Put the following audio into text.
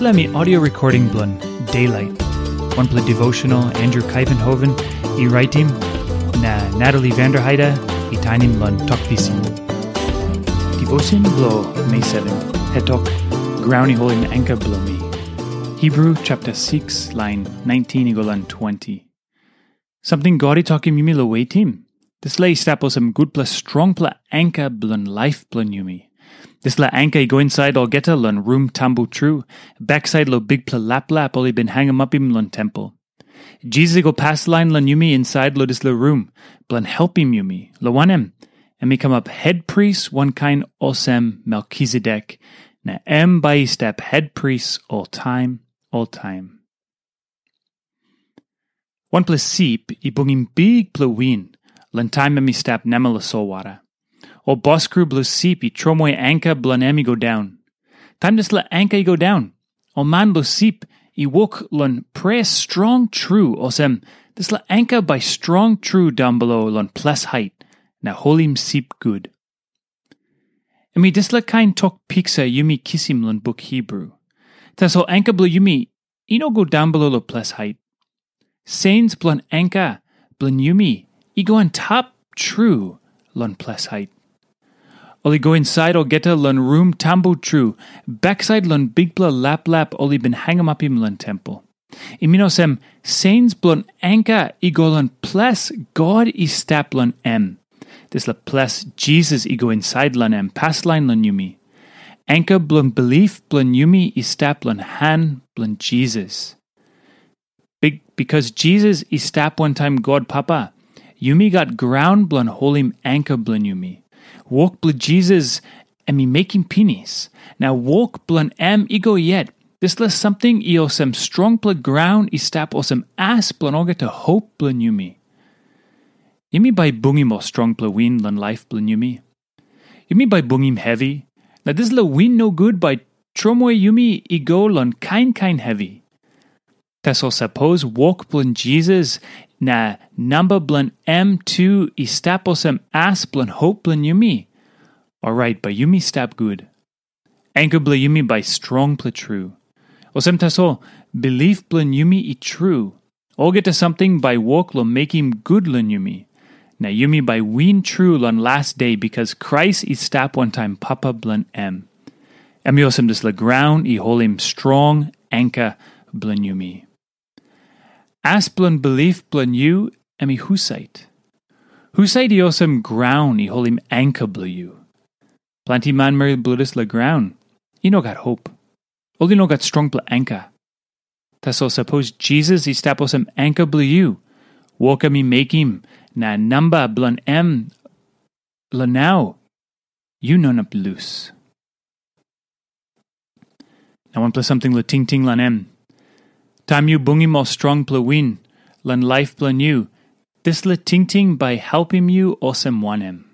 Me audio recording blun Daylight. One play devotional Andrew Kuyvenhoven, e writing na Natalie Vanderheide, e tainim blun talkpisin. Devotion blo May 7. Hetok holding anchor below me. Hebrew chapter 6, line 19 egolan 20. Something gaudy talking yumi lo waitim. This lay staple some good plus strong pla anchor blun life blun yumi. This la anka go inside all geta lun room tambu true. Backside lo big pla lap lap only been hang 'em up im lun temple. Jesus go pass line lun yumi inside lo this la room. Blun help him yumi. Lo wanem. And me come up head priest one kind osem Melchizedek. Na em by step head priest all time, all time. One plus seep i bungim big pla win. Lan time me step nemala solwara o boskru blus sip i tromoy anka blanemi go down. Time this la anka go down. O man blus sip i wok lon pre strong true osem this la anka by strong true down below lon plus height na holim sip good. Emi this la kain tok pixa yumi kissim lon book Hebrew. so anka blu yumi ino go down below lo plus height. Sains blon anka blon yumi i go on top true lon plus height. Oli go inside or geta lun room tambo true. Backside lun bigbla lap lap oli bin up im lun temple. Iminosem sains blun anka igolun ples God i stap lun em. This la plus Jesus ego inside lun em past line lun yumi. Anka blun belief blun yumi i stap lun han blun Jesus. Big because Jesus i stap one time God Papa. Yumi got ground blun holim anka blun yumi walk bl Jesus and me making penis. Now walk blan am ego yet. This less something i osem strong bl ground i stap osem ass blan to hope blan yumi. Yumi by bungim or strong bl win lan life blan yumi. Yumi by bungim heavy. Now this la win no good by tromoy yumi i go lan kind kind heavy. Tasso suppose walk blan Jesus na number blan M2 i staposem as blan hope blan yumi. Alright, but yumi stap good. Anchor blan yumi by strong pla true. Osem taso, belief blan yumi i true. To something by walk lo make him good lan yumi. Na yumi by win true lan last day because Christ i stap one time papa blan M. Emiosem dis la ground i hol him strong anchor blan yumi. Asplun belief blun you emi husait. Husait iosem ground i holim anka blu you. Planti man meri bludis la ground. I no got hope. Oli no got strong bla anka. Taso suppose Jesus i staposem anka blu you. Woka mi make him na number blun em la now. You non up loose. Now one plus something la ting ting lan em. Tam you bungi mo strong plawin, lan life plan you. This le ting ting by helping you osem wanem.